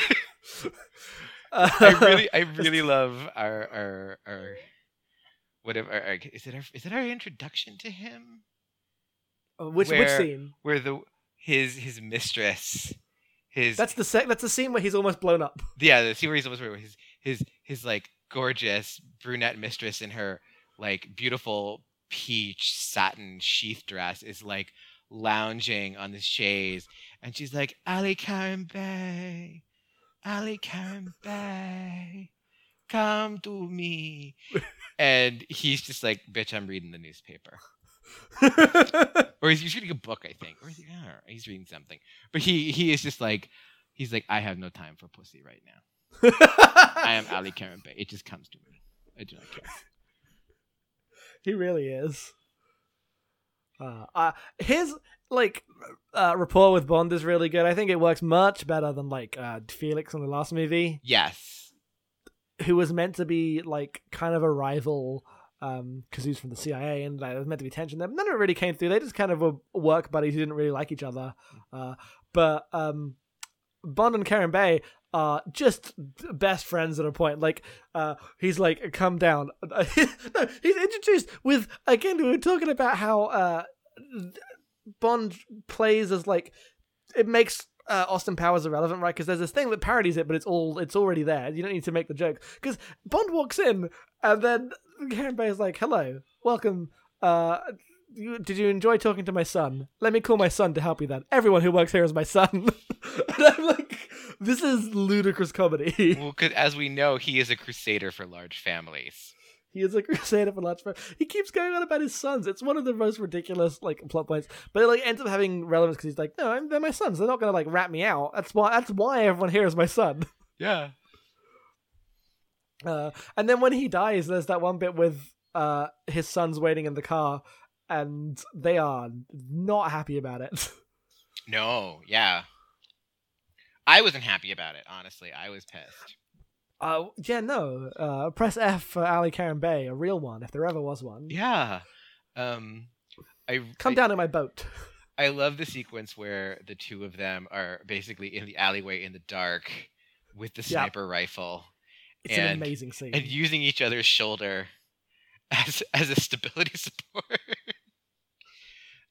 I really, I really love our our our whatever. Is it our is it our introduction to him? Uh, which which where- scene? Where the his his mistress, his That's the sec- that's the scene where he's almost blown up. yeah the scene where he's almost where his his his like gorgeous brunette mistress in her like beautiful peach satin sheath dress is like lounging on the chaise and she's like Ali Kerim Bey Ali Kerim Bey come to me and he's just like bitch I'm reading the newspaper or he's, he's reading a book I think or is he, I know, he's reading something but he he is just like he's like I have no time for pussy right now I am Ali Kerim Bey. It just comes to me. I do not care. he really is. Uh, uh, his like uh, rapport with Bond is really good. I think it works much better than like uh, Felix in the last movie, Yes. Who was meant to be like kind of a rival um, because he's from the CIA and like, there was meant to be tension there. But none of it really came through. They just kind of were work buddies who didn't really like each other. Uh, but um, Bond and Kerim Bey are just best friends at a point. Like uh, he's like, "Come down." no, he's introduced with again. We were talking about how uh, Bond plays as like it makes. Uh, Austin Powers irrelevant, right? Because there's this thing that parodies it, but it's all it's already there. You don't need to make the joke. Because Bond walks in, and then Kerim Bey is like, "Hello, welcome. Uh, you, did you enjoy talking to my son? Let me call my son to help you. Then everyone who works here is my son." and I'm like, "This is ludicrous comedy." Well, 'cause as we know, he is a crusader for large families. He is a crusader for large. He keeps going on about his sons. It's one of the most ridiculous like plot points, but it like ends up having relevance because he's like, "No, I'm- they're my sons. They're not gonna like rat me out. That's why. That's why everyone here is my son." Yeah. Uh, and then when he dies, there's that one bit with uh, his sons waiting in the car, and they are not happy about it. No. Yeah. I wasn't happy about it. Honestly, I was pissed. Uh, yeah, no. Uh, press F for Ali Kerim Bey, a real one, if there ever was one. Yeah. Um. I Come I, down in my boat. I love the sequence where the two of them are basically in the alleyway in the dark with the sniper rifle It's an and- amazing scene. and using each other's shoulder as as a stability support.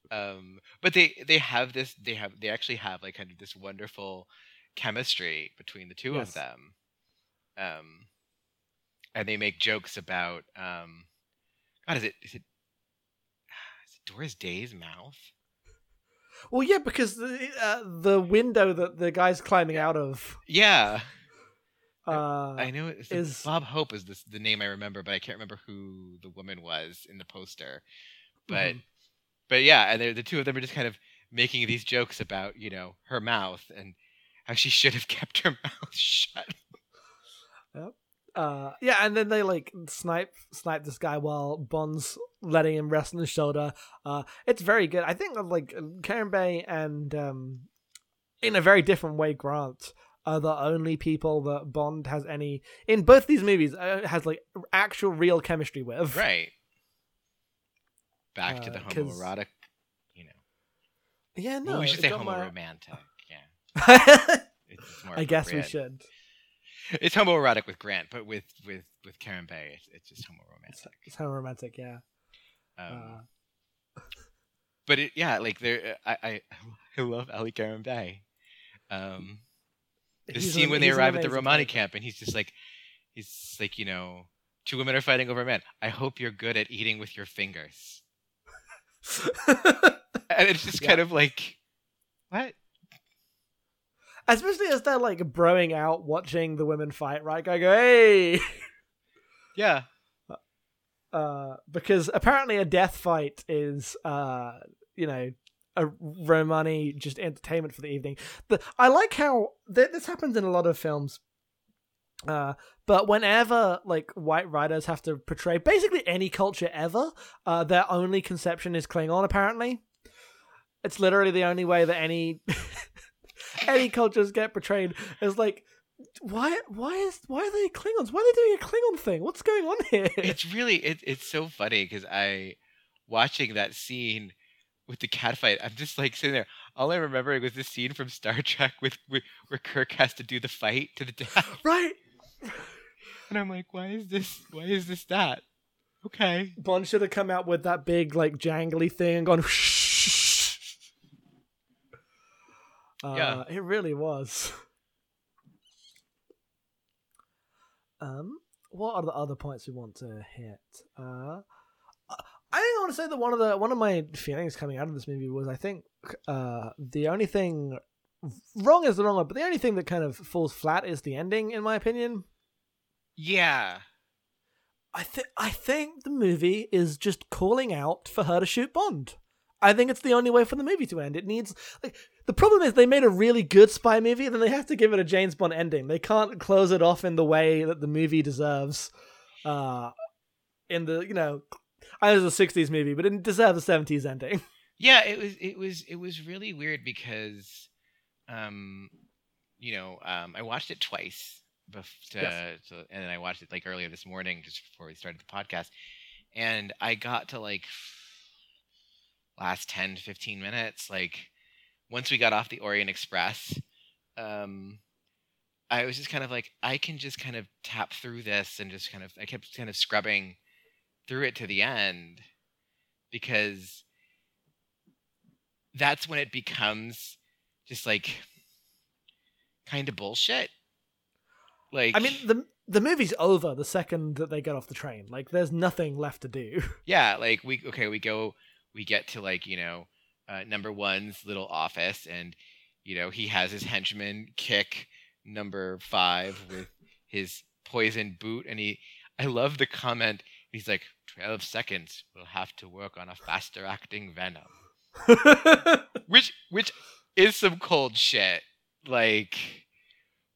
um, but they they have this they have they actually have like kind of this wonderful chemistry between the two Yes. of them. Um, and they make jokes about um, God is it is it is it Doris Day's mouth? well, yeah, because the, uh, the window that the guy's climbing out of. Yeah, Uh, I know it's is- Bob Hope is this the name I remember, but I can't remember who the woman was in the poster. But Mhm. but yeah, and the two of them are just kind of making these jokes about you know her mouth and how she should have kept her mouth shut. Uh, yeah, and then they like snipe snipe this guy while Bond's letting him rest on his shoulder. Uh, it's very good. I think like Kerim Bey and um, in a very different way, Grant are the only people that Bond has any in both these movies uh, has like actual real chemistry with. Right. Back to the the homoerotic, you know. Yeah, no. well, we should say got my- homo-romantic. Yeah, I guess we should. It's homoerotic with Grant, but with with with Kerim Bey, it's, it's just homo-romantic. It's kind of romantic, yeah. Um, Uh, but it, yeah, like there, I, I I love Ali Kerim Bey. Um, the he's scene an- when they arrive at the Romani camp, and he's just like, he's like, you know, two women are fighting over a man. I hope you're good at eating with your fingers. And it's just Yeah. kind of like, what? Especially as they're like broing out watching the women fight, right? I go, hey! Yeah, uh, because apparently a death fight is, uh, you know, a Romani just entertainment for the evening. The, I like how th- this happens in a lot of films. Uh, but whenever like white writers have to portray basically any culture ever, uh, their only conception is Klingon. Apparently, it's literally the only way that any any cultures get portrayed. as like, why? Why is why are they Klingons? Why are they doing a Klingon thing? What's going on here? it's really it, it's so funny because I watching that scene with the cat fight. I'm just like sitting there. All I remember was this scene from Star Trek with, with where Kirk has to do the fight to the death, Right. and I'm like, why is this? Why is this that? Okay. Bond should have come out with that big like jangly thing and gone. Uh, Yeah. it really was. Um, what are the other points we want to hit? Uh, I think I want to say that one of the one of my feelings coming out of this movie was I think uh the only thing wrong is the wrong one, but the only thing that kind of falls flat is the ending, in my opinion. Yeah. I think I think the movie is just calling out for her to shoot Bond. I think it's the only way for the movie to end. It needs like the problem is they made a really good spy movie, then they have to give it a James Bond ending. They can't close it off in the way that the movie deserves. Uh, in the you know, I know it's a '60s movie, but it deserves a '70s ending. Yeah, it was it was it was really weird because um you know, um I watched it twice bef- to, Yes. to and then I watched it like earlier this morning just before we started the podcast and I got to like last 10 to 15 minutes like once we got off the Orient Express um I was just kind of like I can just kind of tap through this and just kind of I kept kind of scrubbing through it to the end because that's when it becomes just like kind of bullshit. Like I mean, the the movie's over the second that they get off the train. Like, there's nothing left to do. yeah, like we okay, we go we get to like, you know, uh, number 1's little office and you know, he has his henchman kick number 5 with his poison boot and he I love the comment he's like 12 seconds we'll have to work on a faster acting venom. which which is some cold shit like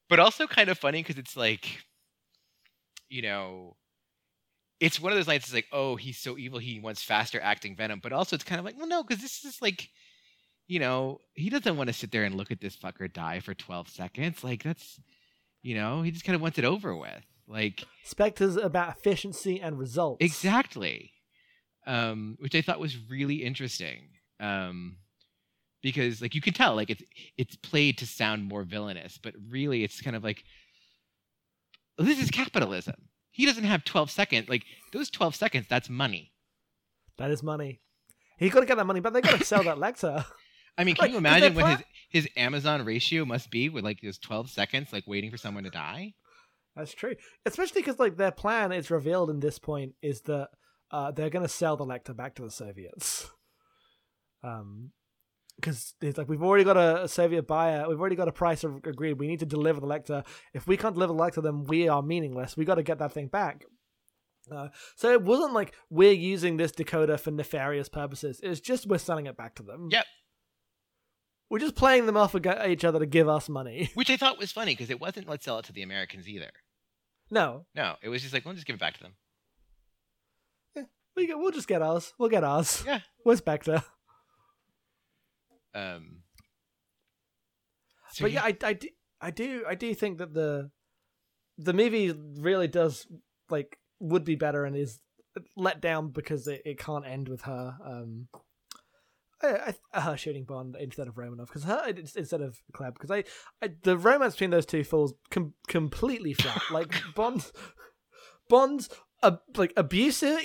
but also kind of funny because it's like you know it's one of those lines it's like oh he's so evil he wants faster acting venom but also it's kind of like well no because this is like you know he doesn't want to sit there and look at this fucker die for 12 seconds like that's you know he just kind of wants it over with like Spectre's about efficiency and results. Exactly. Um, which I thought was really interesting. Um, because like you can tell, like it's it's played to sound more villainous, but really it's kind of like this is capitalism. He doesn't have 12 seconds. Like those 12 seconds, that's money. That is money. He got to get that money, but they got to sell that Lektor. I mean, can Like, you imagine what his his Amazon ratio must be with like those 12 seconds, like waiting for someone to die? That's true. Especially because like their plan is revealed in this point is that uh, they're going to sell the Lektor back to the Soviets. Um, because it's like we've already got a, a Soviet buyer, we've already got a price agreed. We need to deliver the Lektor. If we can't deliver the Lektor, then we are meaningless. We got to get that thing back. Uh, so it wasn't like we're using this decoder for nefarious purposes. It's just we're selling it back to them. Yep. We're just playing them off ag- each other to give us money. Which I thought was funny because it wasn't let's sell it to the Americans either. No, No, it was just like, we'll just give it back to them. we get, we'll just get ours. We'll get ours. Yeah. We're Spectre. Um, so but yeah, I, I, do, I do I do think that the the movie really does like would be better and is let down because it, it can't end with her um I, I, her shooting Bond instead of Romanov because her instead of Klebb because I, I the romance between those two falls com- completely flat. Like Bond Bond's uh, like abusive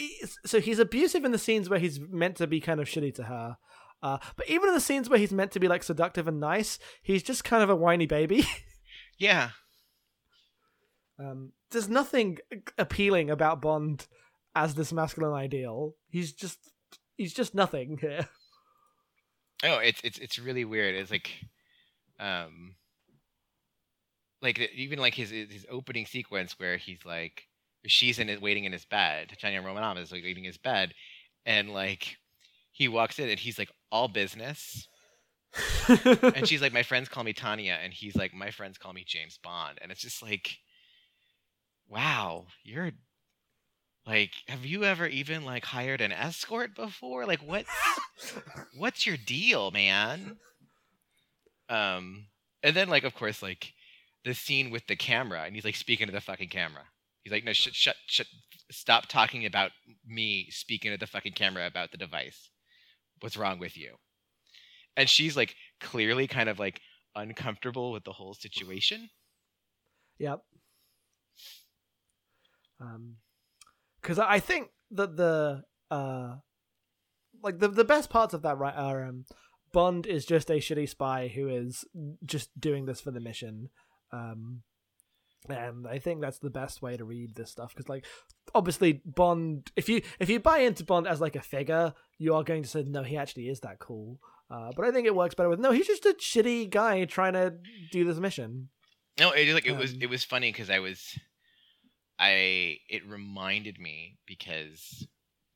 so he's abusive in the scenes where he's meant to be kind of shitty to her uh, but even in the scenes where he's meant to be like seductive and nice, he's just kind of a whiny baby. yeah, um, there's nothing appealing about Bond as this masculine ideal. He's just he's just nothing here. Oh, it's it's it's really weird. It's like, um, like even like his his opening sequence where he's like, she's in it waiting in his bed. Tanya Romanov is like waiting in his bed, and like he walks in and he's like all business, and she's like, my friends call me Tanya, and he's like, my friends call me James Bond, and it's just like, wow, you're. Like, have you ever even like hired an escort before? Like, what? what's your deal, man? Um, and then like of course like the scene with the camera, and he's like speaking to the fucking camera. He's like, no, shut, shut, shut, stop talking about me speaking to the fucking camera about the device. What's wrong with you? And she's like clearly kind of like uncomfortable with the whole situation. Yep. Um, because I think that the uh, like the the best parts of that right are um, Bond is just a shitty spy who is just doing this for the mission. Um, and I think that's the best way to read this stuff because, like, obviously Bond. If you if you buy into Bond as like a figure, you are going to say no, he actually is that cool. Uh, but I think it works better with no, he's just a shitty guy trying to do this mission. No, it like it was Um, it was funny because I was, I it reminded me because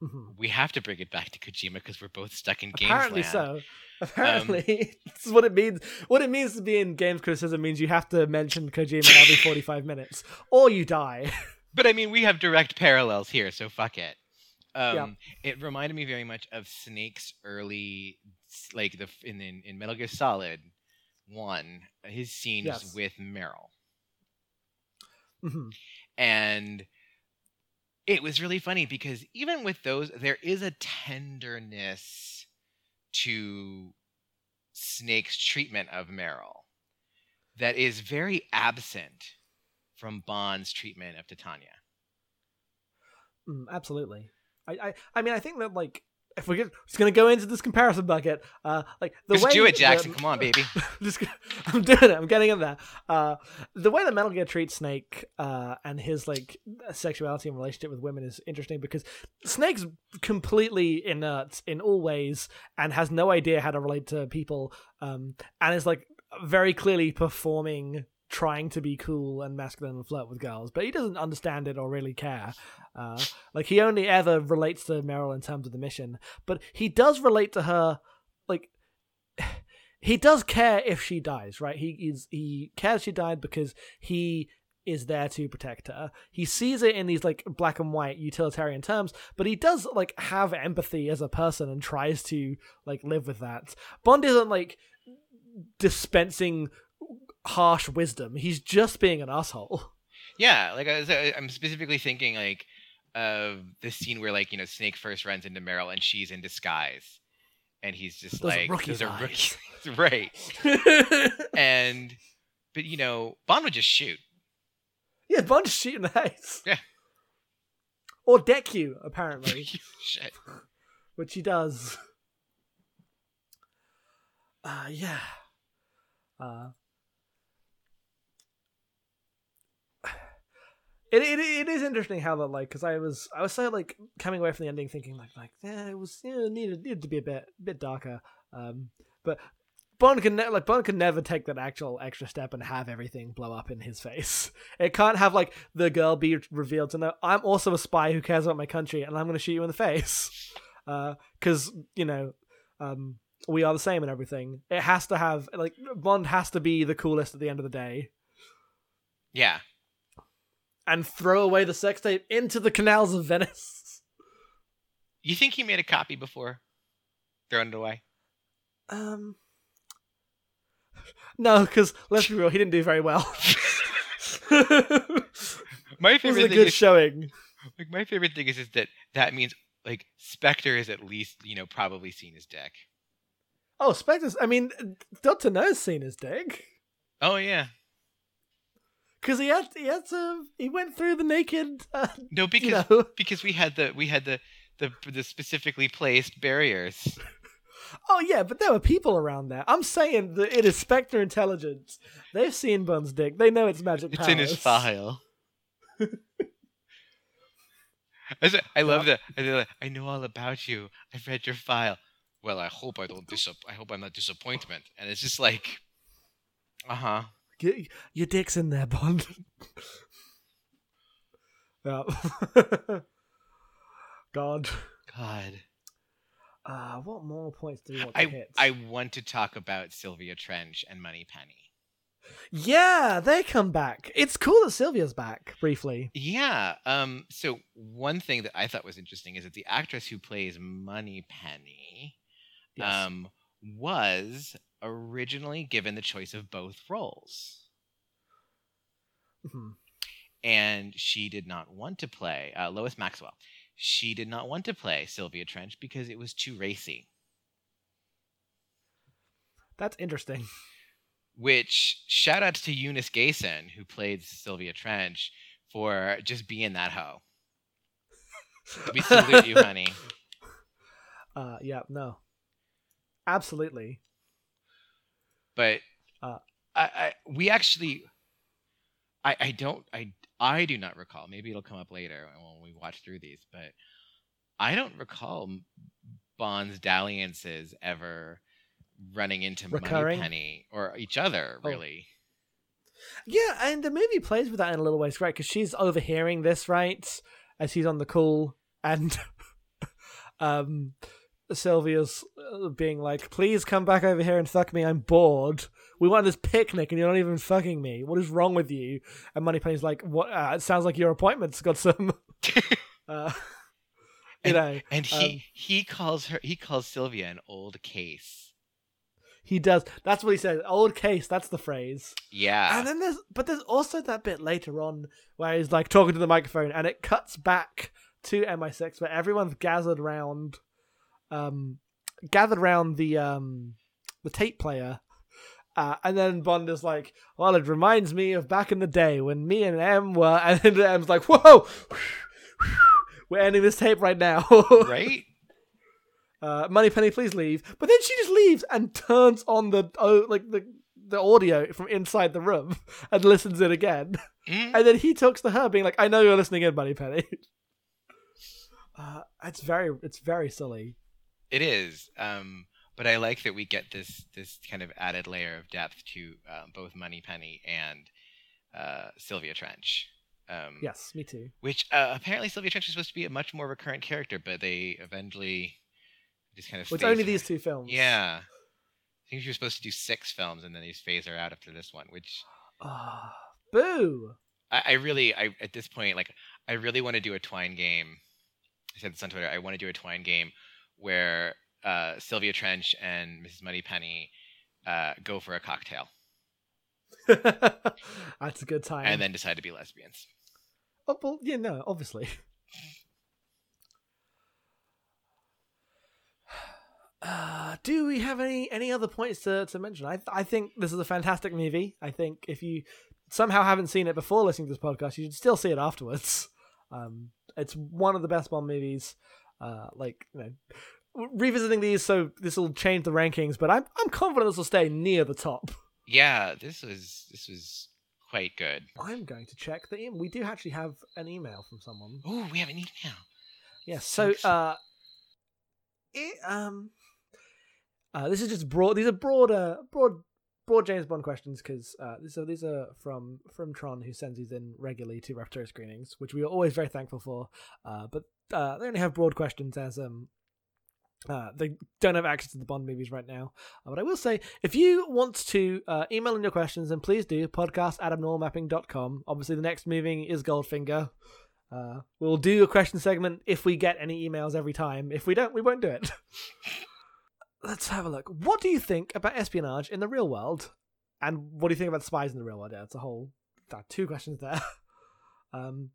Mhm. we have to bring it back to Kojima because we're both stuck in games Apparently so. Apparently, this is what it means. What it means to be in games criticism means you have to mention Kojima every forty-five minutes, or you die. But I mean, we have direct parallels here, so fuck it. Um, It reminded me very much of Snake's early, like the in in, in Metal Gear Solid One, his scenes Yes. with Meryl, Mhm. and it was really funny because even with those, there is a tenderness to Snake's treatment of Meryl that is very absent from Bond's treatment of Tatiana. Mm, absolutely. I, I, I mean, I think that like if we're just gonna go into this comparison bucket, uh, like the Just way do it, Jackson. the- Come on, baby. just, I'm doing it. I'm getting in there. Uh, the way that Metal Gear treats Snake uh, and his like sexuality and relationship with women is interesting because Snake's completely inert in all ways and has no idea how to relate to people, um, and is like very clearly performing. Trying to be cool and masculine and flirt with girls, but he doesn't understand it or really care. Uh, like he only ever relates to Meryl in terms of the mission, but he does relate to her. Like he does care if she dies, right? He is he cares she died because he is there to protect her. He sees it in these like black and white utilitarian terms, but he does like have empathy as a person and tries to like live with that. Bond isn't like dispensing harsh wisdom. He's just being an asshole. Yeah, like I was, I'm specifically thinking like of the scene where like you know Snake first runs into Meryl and she's in disguise, and he's just Those like rookie's those are eyes." rookies, right? And but you know Bond would just shoot. yeah, Bond just shoot in the face. Yeah. Or deck you, apparently. Shit. which he does. Uh, yeah. Uh, it, it it is interesting how that like because I was I was so like coming away from the ending thinking like like yeah it was needed needed to be a bit bit darker um but Bond can ne- like Bond can never take that actual extra step and have everything blow up in his face. It can't have like the girl be revealed to know I'm also a spy who cares about my country and I'm going to shoot you in the face because you know um, we are the same and everything. It has to have like Bond has to be the coolest at the end of the day Yeah. And throw away the sex tape into the canals of Venice. You think he made a copy before throwing it away? Um, no, because let's be real, he didn't do very well. My it was favorite a thing good is showing. like my favorite thing is, is that that means like Spectre is at least you know probably seen his deck. Oh, Spectre's. I mean, Doctor No's seen his deck. Oh yeah. Because he had he had to he went through the naked. Uh, No, because you know. because we had the we had the the the specifically placed barriers. Oh yeah, but there were people around there. I'm saying that it is Spectre intelligence. They've seen Bond's dick. They know it's magic. It's in his file. I love that. I love that. I know all about you. I've read your file. Well, I hope I don't dis- I hope I'm not disappointment. And it's just like, uh huh. Your, your dick's in there, Bond. yeah. God. God. Uh, what more points do we want to I hit? I want to talk about Sylvia Trench and Moneypenny. Yeah, they come back. It's cool that Sylvia's back briefly. Yeah. Um. So one thing that I thought was interesting is that the actress who plays Moneypenny, Yes. um, was originally given the choice of both roles, Mhm. and she did not want to play uh, Lois Maxwell. She did not want to play Sylvia Trench because it was too racy. That's interesting. Which shout outs to Eunice Gayson, who played Sylvia Trench, for just being that hoe. We salute you, honey. Uh, yeah, no, absolutely. But Uh, I, I, we actually, I, I don't, I, I do not recall. Maybe it'll come up later when we watch through these, but I don't recall Bond's dalliances ever running into Recurring? Moneypenny or each other, Oh. really. Yeah, and the movie plays with that in a little ways, right? Because she's overhearing this, right, as he's on the call, and um, Sylvia's uh, being like, "Please come back over here and fuck me. I'm bored. We want this picnic, and you're not even fucking me. What is wrong with you?" And Money Moneypenny's like, "What? Uh, it sounds like your appointment's got some." uh, you know, And he Um, he calls her he calls Sylvia an old case. he does. That's what he says. Old case. That's the phrase. Yeah. And then there's, but there's also that bit later on where he's like talking to the microphone, and it cuts back to MI6 where everyone's gathered round, um, gathered around the um, the tape player, uh, and then Bond is like, "Well, it reminds me of back in the day when me and M were," and then M's like, "Whoa." We're ending this tape right now. right? uh, Moneypenny, please leave. But then she just leaves and turns on the oh, like the the audio from inside the room and listens in again. Mm. And then he talks to her, being like, "I know you're listening in, Moneypenny." Uh, it's very, it's very silly. It is. Um, but I like that we get this this kind of added layer of depth to um, both Moneypenny and uh, Sylvia Trench. Um, Yes, me too. Which uh, apparently Sylvia Trench is supposed to be a much more recurrent character, but they eventually just kind of. Well, it's only her- these two films. Yeah. I think you were supposed to do six films and then they just phase her out after this one, which Ah, boo. I, I really, I at this point, like, I really want to do a Twine game. I said this on Twitter. I want to do a Twine game where uh, Sylvia Trench and Mrs. Moneypenny uh, go for a cocktail That's a good time. and then decide to be lesbians. oh, well, yeah, no, obviously. Uh, do we have any any other points to, to mention? I I think this is a fantastic movie. I think if you somehow haven't seen it before listening to this podcast, you should still see it afterwards. Um, it's one of the best Bond movies. Uh, like you know, revisiting these, so this will change the rankings, but I'm I'm confident this will stay near the top. Yeah, this was this was quite good. I'm going to check the email. We do actually have an email from someone. Oh, we have an email. Yes. So So, uh, it, um, uh, this is just broad. These are broader, broad, broad James Bond questions because uh, these are these are from from Tron, who sends these in regularly to Raptor screenings, which we are always very thankful for. Uh, but uh, they only have broad questions as um. Uh, they don't have access to the Bond movies right now. Uh, but I will say, if you want to uh, email in your questions, then please do. Podcast at abnormalmapping.com. Obviously, the next movie is Goldfinger. We'll do a question segment if we get any emails every time. If we don't, we won't do it. Let's have a look. What do you think about espionage in the real world? And what do you think about spies in the real world? Yeah, it's a whole uh, two questions there. Um,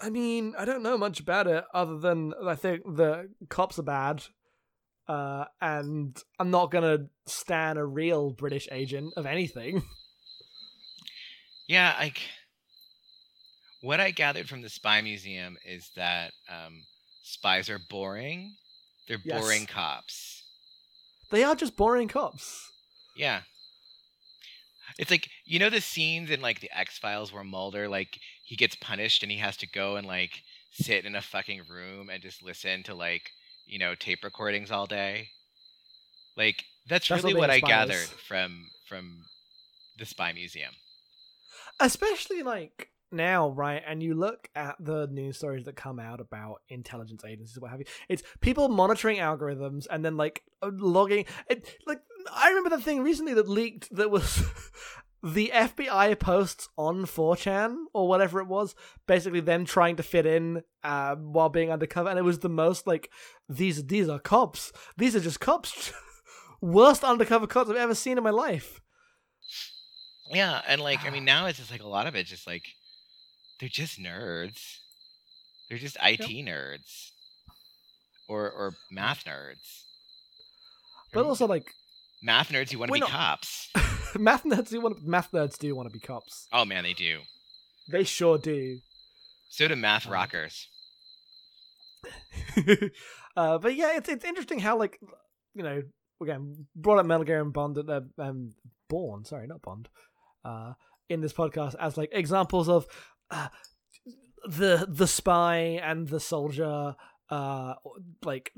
I mean, I don't know much about it other than I think the cops are bad. Uh, and I'm not gonna stand a real British agent of anything. Yeah, like What I gathered from the Spy Museum is that um, spies are boring. They're Yes. boring cops. They are just boring cops. Yeah. It's like you know the scenes in like the X Files where Mulder like he gets punished and he has to go and like sit in a fucking room and just listen to like you know tape recordings all day. Like that's, That's really what I gathered is. from from the Spy Museum. especially like now right and you look at the news stories that come out about intelligence agencies what have you it's people monitoring algorithms and then like uh, logging it like i remember the thing recently that leaked that was the fbi posts on 4chan or whatever it was basically them trying to fit in uh, while being undercover and it was the most like these these are cops. These are just cops. Worst undercover cops i've ever seen in my life. Yeah, and like I mean now it's just like a lot of it just like they're just nerds. They're just IT nerds. Or or math nerds. but also like Math nerds who want to be not- cops. math nerds do want math nerds do want to be cops. Oh man, they do. They sure do. So do math Um, rockers. uh, but yeah, it's it's interesting how like you know again brought up Metal Gear and Bond uh, um Bourne sorry not Bond uh in this podcast as like examples of the the spy and the soldier uh like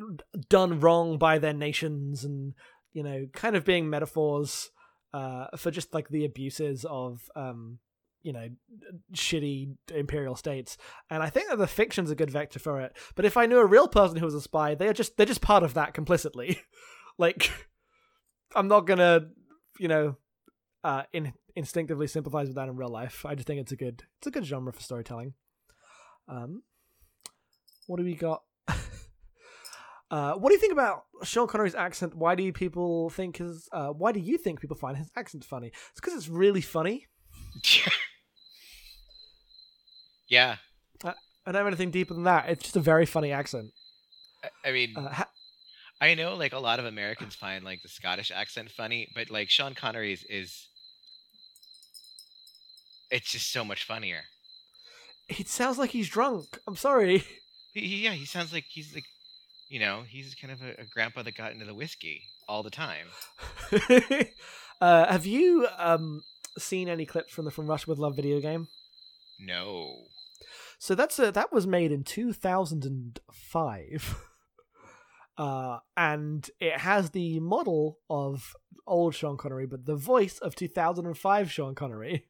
done wrong by their nations and you know kind of being metaphors uh for just like the abuses of um you know shitty imperial states. And i think that the fiction's a good vector for it. But if i knew a real person who was a spy they're just they're just part of that complicitly. Like i'm not gonna you know uh in, instinctively sympathize with that in real life i just think it's a good it's a good genre for storytelling um what do we got uh what do you think about sean connery's accent why do you people think his uh why do you think people find his accent funny it's because it's really funny yeah. I don't have anything deeper than that. It's just a very funny accent. I- I mean, Uh, ha- I know like a lot of Americans find like the Scottish accent funny, but like Sean Connery's is it's just so much funnier. it sounds like he's drunk. I'm sorry. Yeah, he sounds like he's like you know, he's kind of a, a grandpa that got into the whiskey all the time. uh, have you um, seen any clips from the From Russia with Love video game? No. So that's a, that was made in 2005. Uh, and it has the model of old Sean Connery, but the voice of 2005 Sean Connery.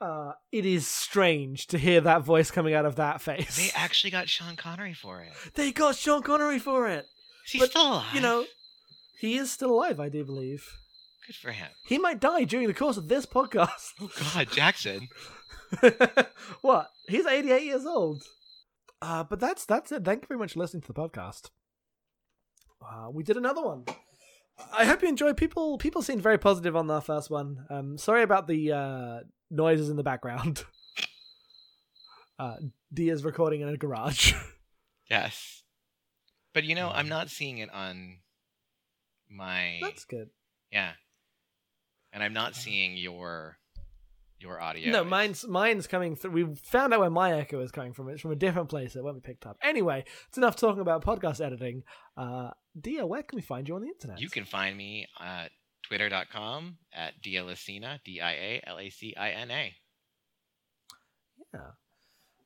Uh, it is strange to hear that voice coming out of that face. They actually got Sean Connery for it. They got Sean Connery for it. Is he But, still alive? You know, he is still alive, I do believe. good for him. He might die during the course of this podcast. Oh God, Jackson. what? He's 88 years old. Uh, but that's that's it. Thank you very much for listening to the podcast. Uh, we did another one. I hope you enjoyed. People people seemed very positive on our first one. Um, sorry about the uh, noises in the background. Uh, Dia's recording in a garage. Yes. But you know, I'm not seeing it on my That's good. yeah, and I'm not seeing your your audio. No, mine's mine's coming through. We found out where my echo is coming from. It's from a different place that won't be picked up. Anyway, it's enough talking about podcast editing. Uh, Dia, where can we find you on the internet? You can find me at twitter.com at dialacina, D I A L A C I N A. Yeah.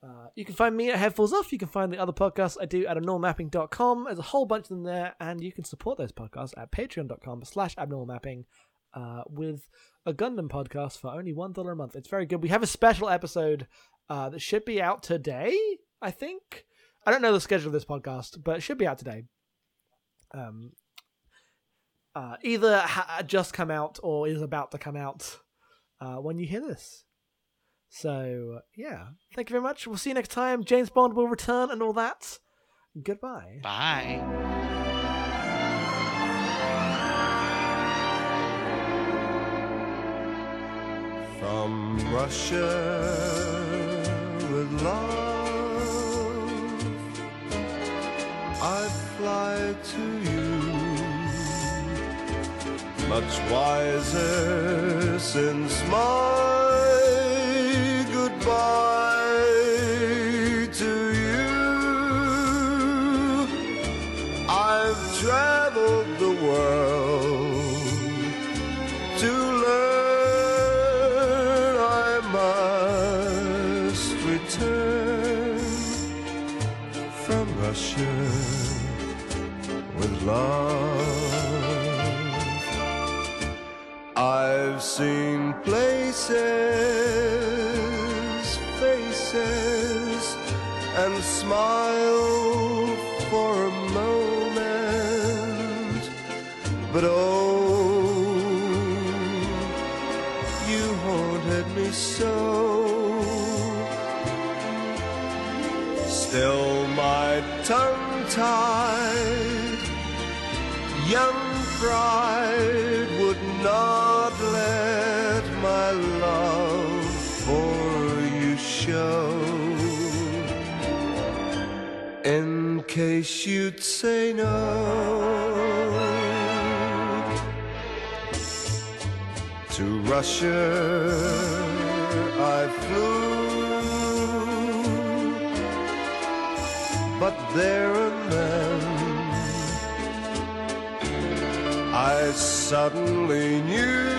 Uh, you can find me at Headfuls Off. You can find the other podcasts I do at abnormalmapping.com. There's a whole bunch of them there, and you can support those podcasts at patreon.com slash abnormalmapping uh, with a Gundam podcast for only $1 a month. It's very good. We have a special episode uh, that should be out today, I think. I don't know the schedule of this podcast, but it should be out today. Um, uh, either ha- just come out or is about to come out uh, when you hear this. So, yeah. Thank you very much. We'll see you next time. James Bond will return and all that. Goodbye. Bye. From Russia with love, I fly to you, much wiser since my goodbye to you. I've traveled the world to learn I must return from Russia with love. I've seen places, faces, and smiled case you'd say no. To Russia I flew, but there and then I suddenly knew